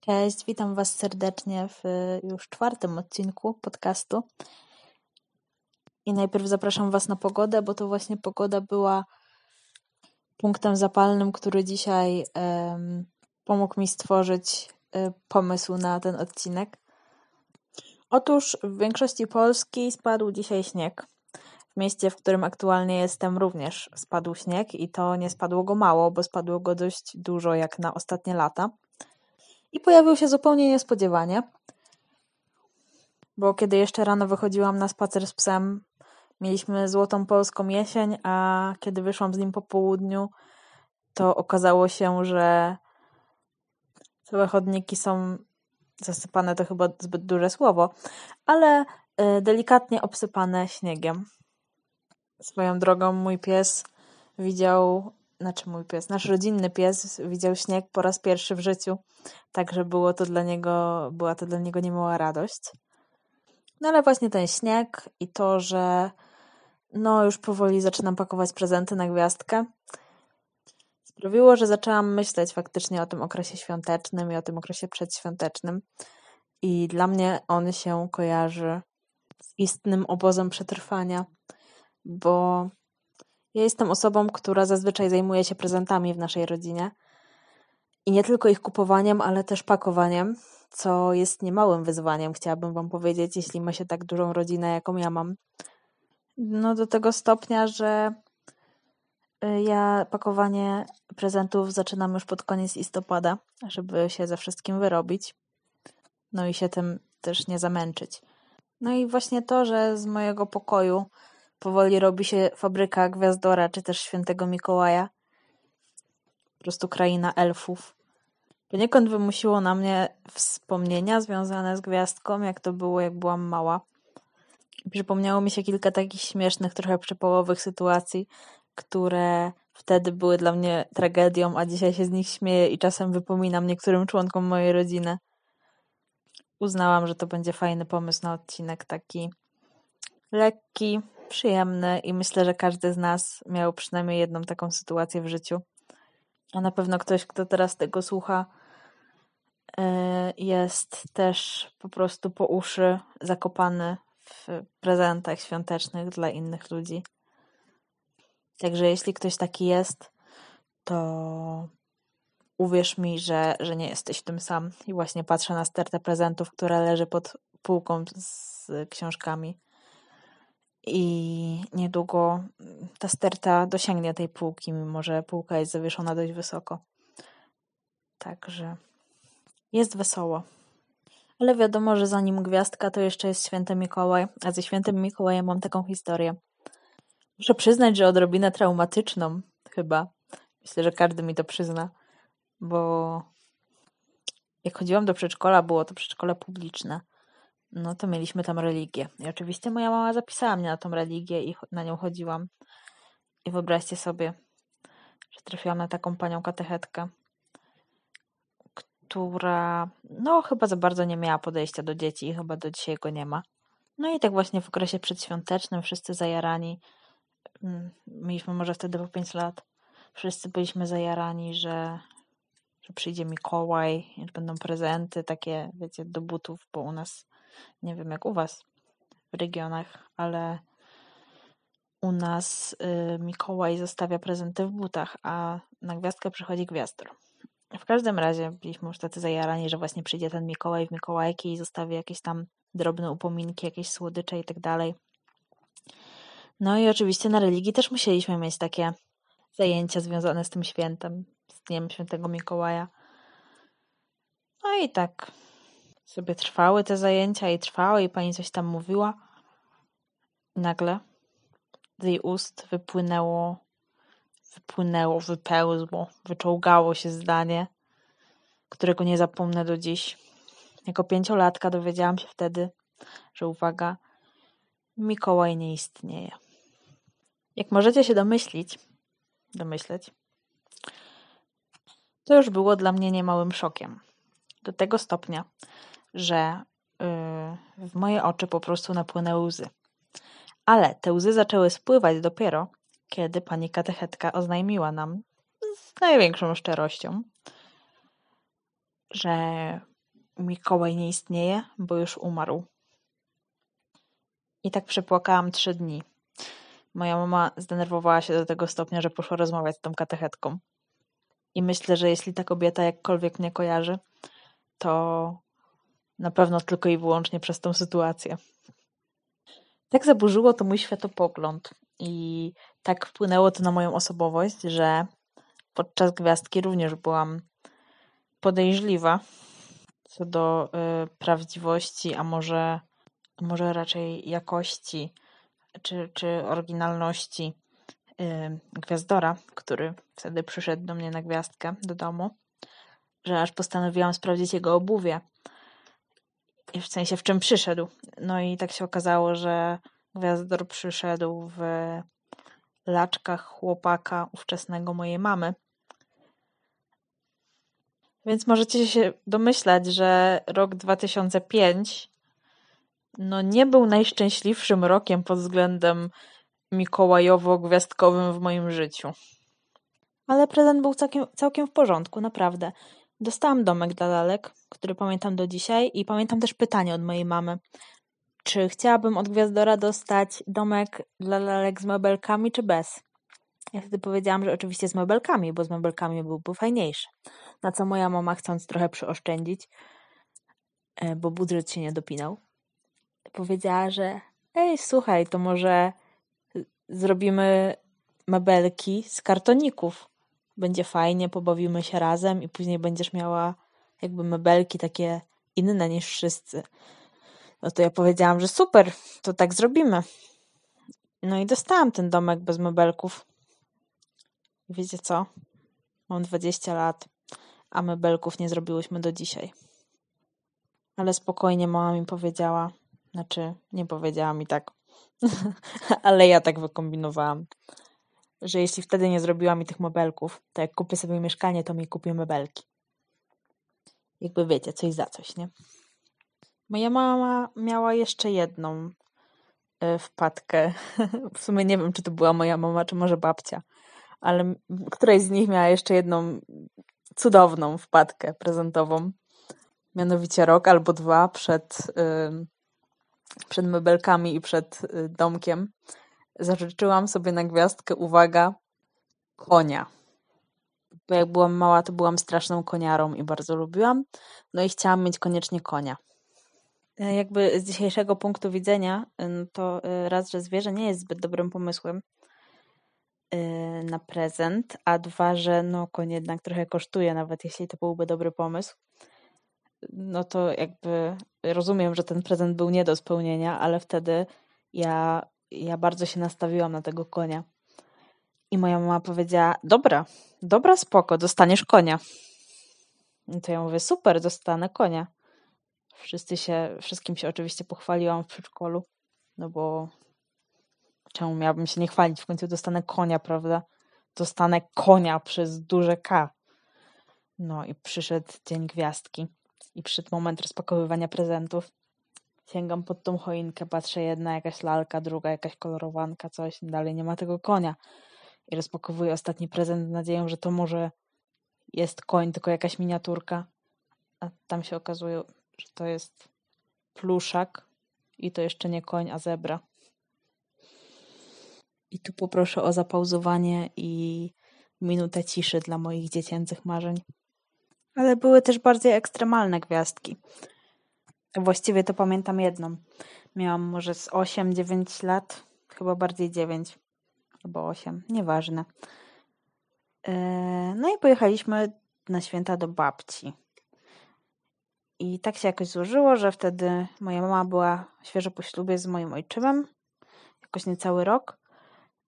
Cześć, witam Was serdecznie w już czwartym odcinku podcastu. I najpierw zapraszam Was na pogodę, bo to właśnie pogoda była punktem zapalnym, który dzisiaj um, pomógł mi stworzyć um, pomysł na ten odcinek. Otóż w większości Polski spadł dzisiaj śnieg. W mieście, w którym aktualnie jestem, również spadł śnieg i to nie spadło go mało, bo spadło go dość dużo jak na ostatnie lata. I pojawił się zupełnie niespodziewanie, bo kiedy jeszcze rano wychodziłam na spacer z psem, mieliśmy złotą polską jesień, a kiedy wyszłam z nim po południu, to okazało się, że całe chodniki są zasypane, to chyba zbyt duże słowo, ale y, delikatnie obsypane śniegiem. Swoją drogą mój pies widział znaczy mój pies, nasz rodzinny pies widział śnieg po raz pierwszy w życiu, także było to dla niego, była to dla niego niemała radość. No ale właśnie ten śnieg i to, że no już powoli zaczynam pakować prezenty na gwiazdkę, sprawiło, że zaczęłam myśleć faktycznie o tym okresie świątecznym i o tym okresie przedświątecznym. I dla mnie on się kojarzy z istnym obozem przetrwania, bo ja jestem osobą, która zazwyczaj zajmuje się prezentami w naszej rodzinie. I nie tylko ich kupowaniem, ale też pakowaniem, co jest niemałym wyzwaniem, chciałabym Wam powiedzieć, jeśli ma się tak dużą rodzinę, jaką ja mam. No do tego stopnia, że y, ja pakowanie prezentów zaczynam już pod koniec listopada, żeby się ze wszystkim wyrobić. No i się tym też nie zamęczyć. No i właśnie to, że z mojego pokoju powoli robi się fabryka Gwiazdora, czy też Świętego Mikołaja. Po prostu kraina elfów. Poniekąd wymusiło na mnie wspomnienia związane z gwiazdką, jak to było, jak byłam mała. Przypomniało mi się kilka takich śmiesznych, trochę przypołowych sytuacji, które wtedy były dla mnie tragedią, a dzisiaj się z nich śmieję i czasem wypominam niektórym członkom mojej rodziny. Uznałam, że to będzie fajny pomysł na odcinek taki lekki, przyjemny i myślę, że każdy z nas miał przynajmniej jedną taką sytuację w życiu. A na pewno ktoś, kto teraz tego słucha, e, jest też po prostu po uszy zakopany w prezentach świątecznych dla innych ludzi. Także jeśli ktoś taki jest, to uwierz mi, że, że nie jesteś tym sam. I właśnie patrzę na stertę prezentów, która leży pod półką z książkami i niedługo ta sterta dosięgnie tej półki, mimo że półka jest zawieszona dość wysoko. Także jest wesoło. Ale wiadomo, że zanim gwiazdka, to jeszcze jest święty Mikołaj, a ze świętym Mikołajem mam taką historię. Muszę przyznać, że odrobinę traumatyczną chyba. Myślę, że każdy mi to przyzna, bo jak chodziłam do przedszkola, było to przedszkole publiczne no to mieliśmy tam religię. I oczywiście moja mama zapisała mnie na tą religię i na nią chodziłam. I wyobraźcie sobie, że trafiłam na taką panią katechetkę, która no chyba za bardzo nie miała podejścia do dzieci i chyba do dzisiaj go nie ma. No i tak właśnie w okresie przedświątecznym wszyscy zajarani, mm, mieliśmy może wtedy po 5 lat, wszyscy byliśmy zajarani, że, że przyjdzie Mikołaj, że będą prezenty takie, wiecie, do butów, bo u nas nie wiem jak u Was w regionach, ale u nas y, Mikołaj zostawia prezenty w butach, a na gwiazdkę przychodzi gwiazdor. W każdym razie byliśmy już tacy zajarani, że właśnie przyjdzie ten Mikołaj w Mikołajki i zostawi jakieś tam drobne upominki, jakieś słodycze i tak dalej. No i oczywiście na religii też musieliśmy mieć takie zajęcia związane z tym świętem, z Dniem Świętego Mikołaja. No i tak sobie trwały te zajęcia i trwały i pani coś tam mówiła. Nagle z jej ust wypłynęło, wypłynęło, wypełzło, wyczołgało się zdanie, którego nie zapomnę do dziś. Jako pięciolatka dowiedziałam się wtedy, że uwaga, Mikołaj nie istnieje. Jak możecie się domyślić, domyśleć, to już było dla mnie niemałym szokiem. Do tego stopnia, że y, w moje oczy po prostu napłynęły łzy. Ale te łzy zaczęły spływać dopiero, kiedy pani katechetka oznajmiła nam z największą szczerością, że Mikołaj nie istnieje, bo już umarł. I tak przepłakałam trzy dni. Moja mama zdenerwowała się do tego stopnia, że poszła rozmawiać z tą katechetką. I myślę, że jeśli ta kobieta jakkolwiek mnie kojarzy, to na pewno tylko i wyłącznie przez tą sytuację. Tak zaburzyło to mój światopogląd i tak wpłynęło to na moją osobowość, że podczas gwiazdki również byłam podejrzliwa co do y, prawdziwości, a może, może raczej jakości czy, czy oryginalności y, gwiazdora, który wtedy przyszedł do mnie na gwiazdkę do domu, że aż postanowiłam sprawdzić jego obuwie. W sensie w czym przyszedł. No i tak się okazało, że gwiazdor przyszedł w laczkach chłopaka ówczesnego mojej mamy. Więc możecie się domyślać, że rok 2005 no nie był najszczęśliwszym rokiem pod względem mikołajowo-gwiazdkowym w moim życiu. Ale prezent był całkiem, całkiem w porządku, naprawdę. Dostałam domek dla lalek, który pamiętam do dzisiaj i pamiętam też pytanie od mojej mamy. Czy chciałabym od Gwiazdora dostać domek dla lalek z mebelkami, czy bez? Ja wtedy powiedziałam, że oczywiście z mebelkami, bo z mebelkami byłby fajniejszy. Na co moja mama, chcąc trochę przyoszczędzić, e, bo budżet się nie dopinał, powiedziała, że ej, słuchaj, to może zrobimy mebelki z kartoników. Będzie fajnie, pobawimy się razem i później będziesz miała jakby mebelki takie inne niż wszyscy. No to ja powiedziałam, że super, to tak zrobimy. No i dostałam ten domek bez mebelków. Wiecie co? Mam 20 lat, a mebelków nie zrobiłyśmy do dzisiaj. Ale spokojnie mama mi powiedziała, znaczy nie powiedziała mi tak, ale ja tak wykombinowałam, że jeśli wtedy nie zrobiła mi tych mebelków, to jak kupię sobie mieszkanie, to mi kupię mebelki. Jakby wiecie, coś za coś, nie? Moja mama miała jeszcze jedną e, wpadkę. W sumie nie wiem, czy to była moja mama, czy może babcia, ale któraś z nich miała jeszcze jedną cudowną wpadkę prezentową. Mianowicie rok albo dwa przed, przed mebelkami i przed y, domkiem zażyczyłam sobie na gwiazdkę, uwaga, konia. Bo jak byłam mała, to byłam straszną koniarą i bardzo lubiłam. No i chciałam mieć koniecznie konia. E, jakby z dzisiejszego punktu widzenia, to e, raz, że zwierzę nie jest zbyt dobrym pomysłem e, na prezent, a dwa, że no koń jednak trochę kosztuje, nawet jeśli to byłby dobry pomysł. No to jakby rozumiem, że ten prezent był nie do spełnienia, ale wtedy ja, ja bardzo się nastawiłam na tego konia. I moja mama powiedziała: Dobra, dobra, spoko, dostaniesz konia. I to ja mówię: Super, dostanę konia. Wszyscy się, wszystkim się oczywiście pochwaliłam w przedszkolu, no bo czemu miałabym się nie chwalić? W końcu dostanę konia, prawda? Dostanę konia przez duże K. No i przyszedł dzień gwiazdki i przyszedł moment rozpakowywania prezentów. Sięgam pod tą choinkę, patrzę jedna jakaś lalka, druga jakaś kolorowanka, coś, dalej nie ma tego konia. I rozpakowuję ostatni prezent nadzieją, że to może jest koń, tylko jakaś miniaturka. A tam się okazuje, że to jest pluszak i to jeszcze nie koń, a zebra. I tu poproszę o zapauzowanie i minutę ciszy dla moich dziecięcych marzeń. Ale były też bardziej ekstremalne gwiazdki. Właściwie to pamiętam jedną. Miałam może z 8-9 lat, chyba bardziej 9 albo 8, nieważne. E, no i pojechaliśmy na święta do babci. I tak się jakoś złożyło, że wtedy moja mama była świeżo po ślubie z moim ojczymem, jakoś niecały rok.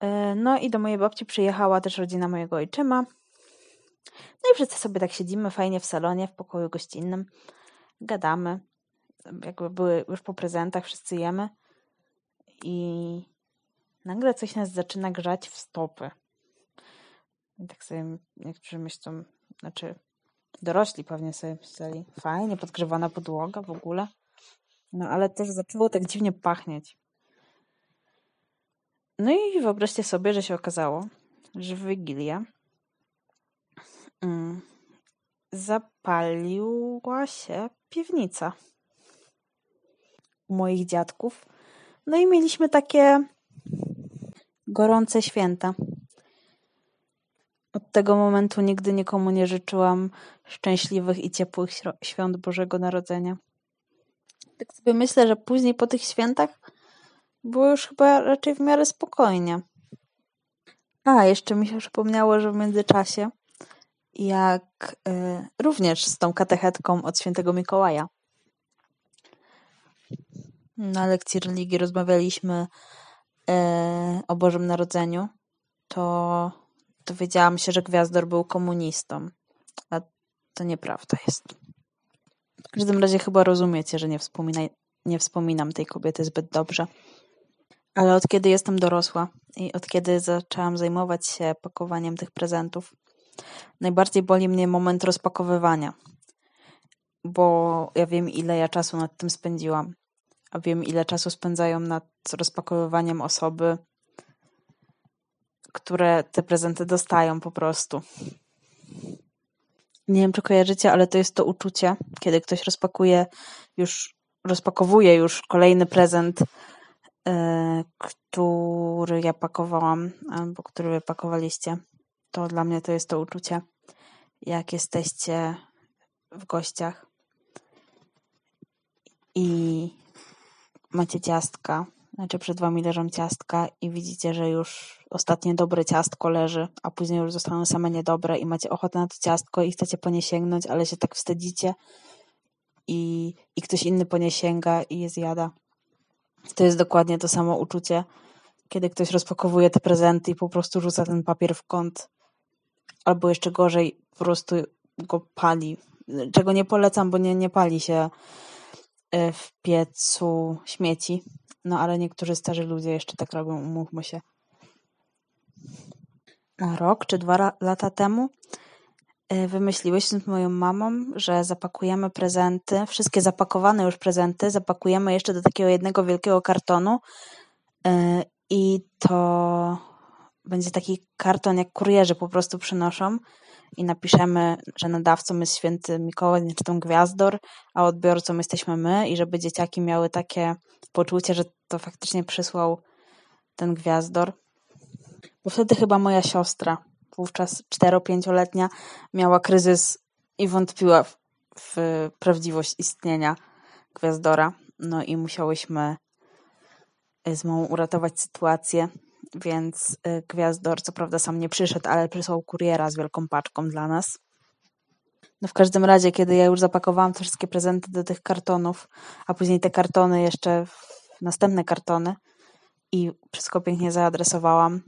E, no i do mojej babci przyjechała też rodzina mojego ojczyma. No i wszyscy sobie tak siedzimy fajnie w salonie, w pokoju gościnnym, gadamy. Jakby były już po prezentach, wszyscy jemy. I nagle coś nas zaczyna grzać w stopy. I tak sobie niektórzy myślą, znaczy Dorośli pewnie sobie myśleli, fajnie, podgrzewana podłoga w ogóle. No ale też zaczęło tak dziwnie pachnieć. No i wyobraźcie sobie, że się okazało, że w Wigilię mm, zapaliła się piwnica moich dziadków. No i mieliśmy takie gorące święta. Od tego momentu nigdy nikomu nie życzyłam szczęśliwych i ciepłych świąt Bożego Narodzenia. Tak sobie myślę, że później po tych świętach było już chyba raczej w miarę spokojnie. A, jeszcze mi się przypomniało, że w międzyczasie, jak y, również z tą katechetką od świętego Mikołaja, na lekcji religii rozmawialiśmy y, o Bożym Narodzeniu, to dowiedziałam się, że Gwiazdor był komunistą. A to nieprawda jest. W każdym razie chyba rozumiecie, że nie, nie wspominam tej kobiety zbyt dobrze. Ale od kiedy jestem dorosła i od kiedy zaczęłam zajmować się pakowaniem tych prezentów, najbardziej boli mnie moment rozpakowywania, bo ja wiem, ile ja czasu nad tym spędziłam, a wiem, ile czasu spędzają nad rozpakowywaniem osoby, które te prezenty dostają po prostu. Nie wiem, czy kojarzycie, ale to jest to uczucie, kiedy ktoś rozpakuje już, rozpakowuje już kolejny prezent E, który ja pakowałam, albo który wy pakowaliście, to dla mnie to jest to uczucie, jak jesteście w gościach i macie ciastka, znaczy przed wami leżą ciastka i widzicie, że już ostatnie dobre ciastko leży, a później już zostaną same niedobre i macie ochotę na to ciastko i chcecie po nie sięgnąć, ale się tak wstydzicie i, i ktoś inny po nie sięga i je zjada. To jest dokładnie to samo uczucie, kiedy ktoś rozpakowuje te prezenty i po prostu rzuca ten papier w kąt. Albo jeszcze gorzej, po prostu go pali. Czego nie polecam, bo nie, nie pali się w piecu śmieci. No ale niektórzy starzy ludzie jeszcze tak robią, umówmy się. Rok czy dwa lata temu E, wymyśliłyśmy z moją mamą, że zapakujemy prezenty, wszystkie zapakowane już prezenty, zapakujemy jeszcze do takiego jednego wielkiego kartonu e, i to będzie taki karton, jak kurierzy po prostu przynoszą i napiszemy, że nadawcą jest święty Mikołaj, czy tą gwiazdor, a odbiorcą jesteśmy my i żeby dzieciaki miały takie poczucie, że to faktycznie przysłał ten gwiazdor. Bo wtedy chyba moja siostra wówczas 4-5-letnia, miała kryzys i wątpiła w, w prawdziwość istnienia Gwiazdora. No i musiałyśmy z mą uratować sytuację, więc y, Gwiazdor co prawda sam nie przyszedł, ale przysłał kuriera z wielką paczką dla nas. No w każdym razie, kiedy ja już zapakowałam te wszystkie prezenty do tych kartonów, a później te kartony jeszcze następne kartony i wszystko pięknie zaadresowałam,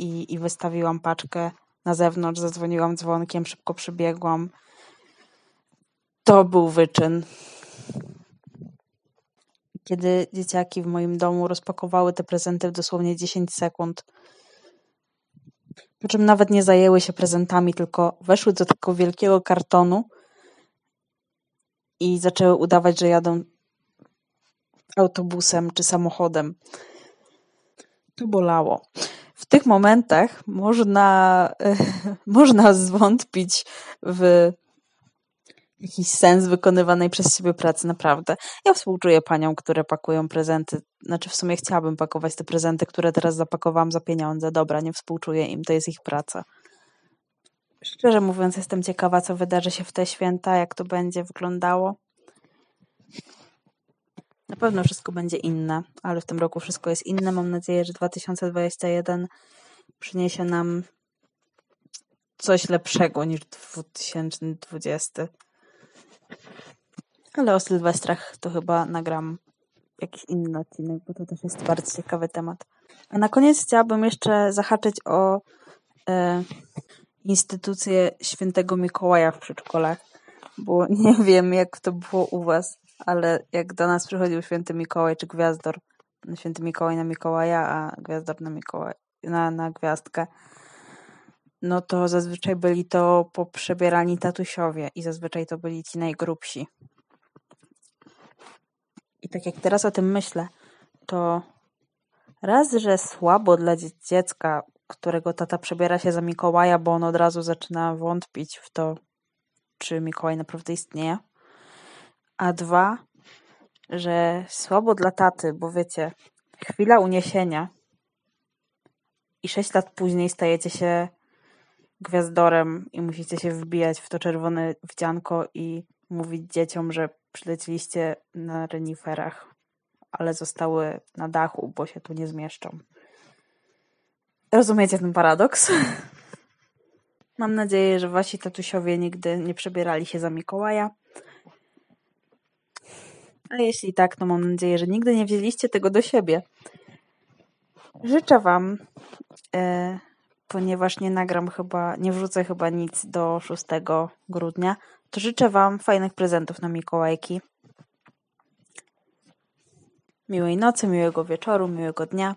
i, i wystawiłam paczkę na zewnątrz, zadzwoniłam dzwonkiem, szybko przybiegłam. To był wyczyn. Kiedy dzieciaki w moim domu rozpakowały te prezenty w dosłownie 10 sekund, po czym nawet nie zajęły się prezentami, tylko weszły do takiego wielkiego kartonu i zaczęły udawać, że jadą autobusem czy samochodem. To bolało w tych momentach można, można zwątpić w jakiś sens wykonywanej przez siebie pracy, naprawdę. Ja współczuję paniom, które pakują prezenty. Znaczy, w sumie chciałabym pakować te prezenty, które teraz zapakowałam za pieniądze. Dobra, nie współczuję im, to jest ich praca. Szczerze mówiąc, jestem ciekawa, co wydarzy się w te święta, jak to będzie wyglądało. Na pewno wszystko będzie inne, ale w tym roku wszystko jest inne. Mam nadzieję, że 2021 przyniesie nam coś lepszego niż 2020. Ale o Sylwestrach to chyba nagram jakiś inny odcinek, bo to też jest bardzo ciekawy temat. A na koniec chciałabym jeszcze zahaczyć o e, instytucję świętego Mikołaja w przedszkolach, bo nie wiem, jak to było u Was ale jak do nas przychodził święty Mikołaj czy Gwiazdor, święty Mikołaj na Mikołaja, a Gwiazdor na Mikołaj, na, na Gwiazdkę, no to zazwyczaj byli to poprzebierani tatusiowie i zazwyczaj to byli ci najgrubsi. I tak jak teraz o tym myślę, to raz, że słabo dla dziecka, którego tata przebiera się za Mikołaja, bo on od razu zaczyna wątpić w to, czy Mikołaj naprawdę istnieje. A dwa, że słabo dla taty, bo wiecie, chwila uniesienia i sześć lat później stajecie się gwiazdorem i musicie się wbijać w to czerwone wdzianko i mówić dzieciom, że przylecieliście na reniferach, ale zostały na dachu, bo się tu nie zmieszczą. Rozumiecie ten paradoks? Mam nadzieję, że wasi tatusiowie nigdy nie przebierali się za Mikołaja. A jeśli tak, to mam nadzieję, że nigdy nie wzięliście tego do siebie. Życzę wam, e, ponieważ nie nagram chyba, nie wrzucę chyba nic do 6 grudnia, to życzę wam fajnych prezentów na Mikołajki. Miłej nocy, miłego wieczoru, miłego dnia.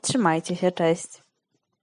Trzymajcie się, cześć.